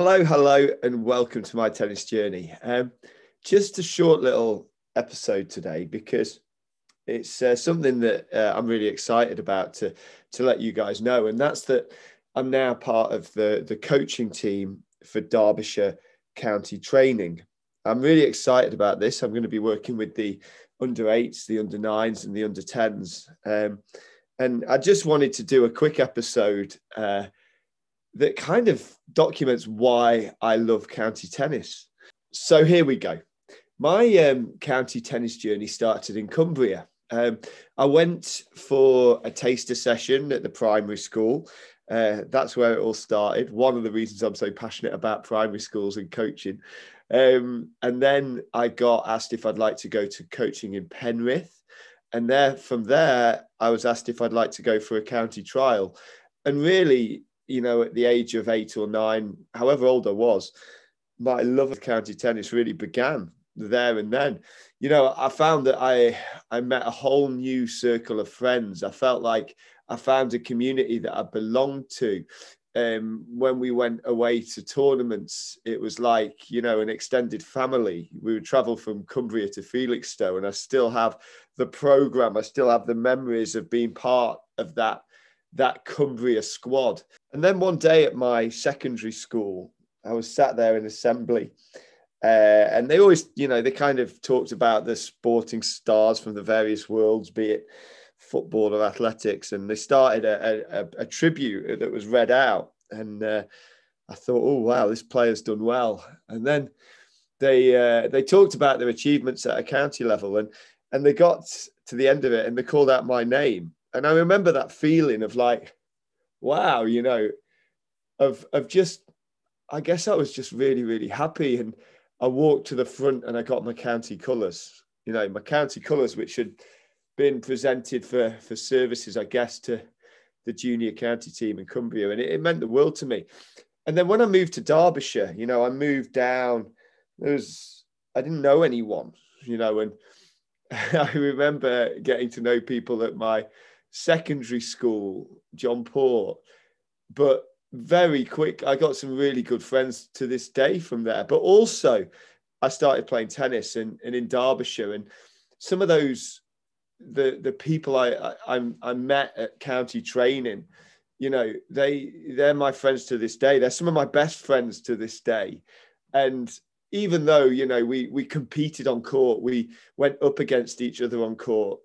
Hello, hello, and welcome to my tennis journey. Um, just a short little episode today because it's uh, something that uh, I'm really excited about to to let you guys know, and that's that I'm now part of the the coaching team for Derbyshire County Training. I'm really excited about this. I'm going to be working with the under eights, the under nines, and the under tens. Um, and I just wanted to do a quick episode uh, that kind of documents why I love county tennis. So here we go. My um, county tennis journey started in Cumbria. Um, I went for a taster session at the primary school. Uh, that's where it all started. One of the reasons I'm so passionate about primary schools and coaching. Um, and then I got asked if I'd like to go to coaching in Penrith. And there, from there, I was asked if I'd like to go for a county trial. And really, you know, at the age of eight or nine, however old I was, my love of county tennis really began there and then. You know, I found that I I met a whole new circle of friends. I felt like I found a community that I belonged to. Um, when we went away to tournaments, it was like, you know, an extended family. We would travel from Cumbria to Felixstowe, and I still have the program. I still have the memories of being part of that that Cumbria squad. And then one day at my secondary school, I was sat there in assembly. Uh, and they always, you know, they kind of talked about the sporting stars from the various worlds, be it football or athletics. And they started a, a, a tribute that was read out. And uh, I thought, oh, wow, this player's done well. And then they uh, they talked about their achievements at a county level. And, and they got to the end of it and they called out my name and I remember that feeling of like, wow, you know, of of just, I guess I was just really really happy, and I walked to the front and I got my county colours, you know, my county colours, which had been presented for for services, I guess, to the junior county team in Cumbria, and it, it meant the world to me. And then when I moved to Derbyshire, you know, I moved down. There was I didn't know anyone, you know, and I remember getting to know people at my secondary school, John Port, but very quick. I got some really good friends to this day from there. But also, I started playing tennis and, and in Derbyshire, and some of those the the people I, I I met at county training, you know, they they're my friends to this day. They're some of my best friends to this day, and even though you know we we competed on court, we went up against each other on court.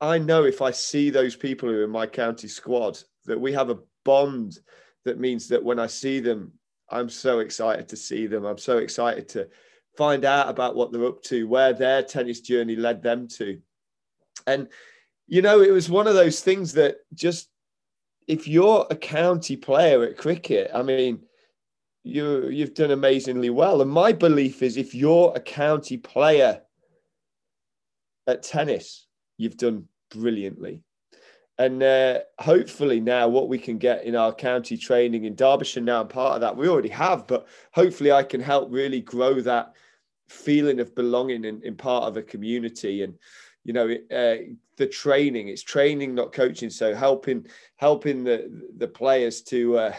I know if I see those people who are in my county squad that we have a bond that means that when I see them, I'm so excited to see them. I'm so excited to find out about what they're up to, where their tennis journey led them to. And, you know, it was one of those things that just, if you're a county player at cricket, I mean, you you've done amazingly well. And my belief is if you're a county player at tennis, you've done brilliantly. And uh, hopefully now what we can get in our county training in Derbyshire now, part of that we already have, but hopefully I can help really grow that feeling of belonging in, in part of a community. And you know uh, the training, it's training, not coaching. So helping helping the the players to uh,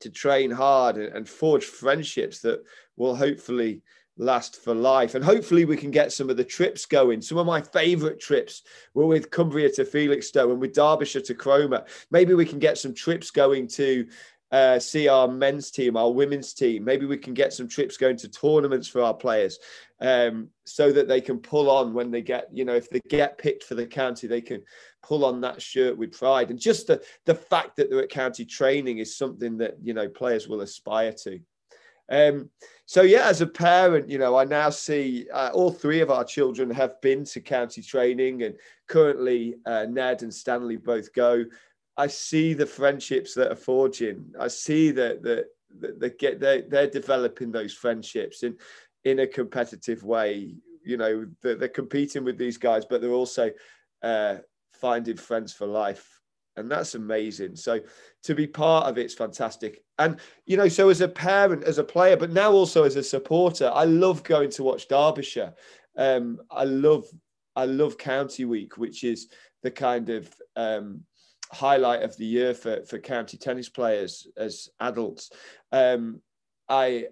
to train hard and, and forge friendships that will hopefully last for life. And hopefully we can get some of the trips going. Some of my favorite trips were with Cumbria to Felixstowe and with Derbyshire to Cromer. Maybe we can get some trips going to uh, see our men's team, our women's team. Maybe we can get some trips going to tournaments for our players um, so that they can pull on when they get, you know, if they get picked for the county, they can pull on that shirt with pride. And just the, the fact that they're at county training is something that, you know, players will aspire to. Um, so yeah, as a parent, you know, I now see uh, all three of our children have been to county training, and currently uh, Ned and Stanley both go. I see the friendships that are forging. I see that that they get they they're developing those friendships in in a competitive way. You know, they're, they're competing with these guys, but they're also uh, finding friends for life and that's amazing. So to be part of it's fantastic. And you know, so as a parent, as a player, but now also as a supporter, I love going to watch Derbyshire. Um, I love I love County Week, which is the kind of um, highlight of the year for, for county tennis players as adults. Um, I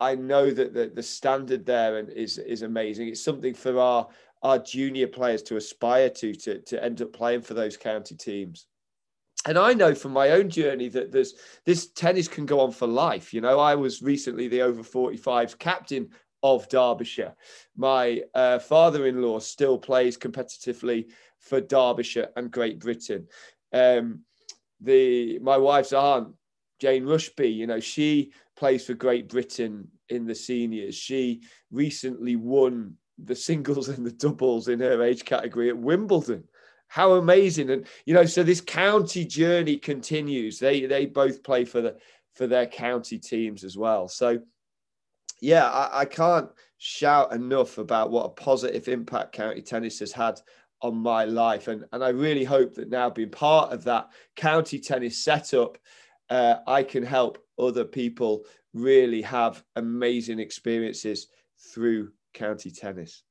I know that the, the standard there is is amazing. It's something for our our junior players to aspire to to to end up playing for those county teams. And I know from my own journey that there's this tennis can go on for life. You know, I was recently the over 45s captain of Derbyshire. My uh, father-in-law still plays competitively for Derbyshire and Great Britain. Um, the my wife's aunt Jane Rushby, you know, she plays for Great Britain in the seniors. She recently won the singles and the doubles in her age category at Wimbledon. How amazing! And you know, so this county journey continues. They they both play for the for their county teams as well. So yeah, I, I can't shout enough about what a positive impact county tennis has had on my life. And, and I really hope that now being part of that county tennis setup, uh, I can help other people really have amazing experiences through county tennis.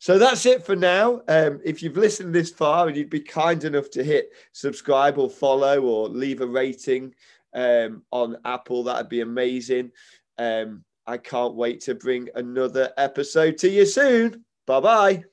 So that's it for now. Um, if you've listened this far and you'd be kind enough to hit subscribe or follow or leave a rating um, on Apple, that'd be amazing. Um, I can't wait to bring another episode to you soon. Bye bye.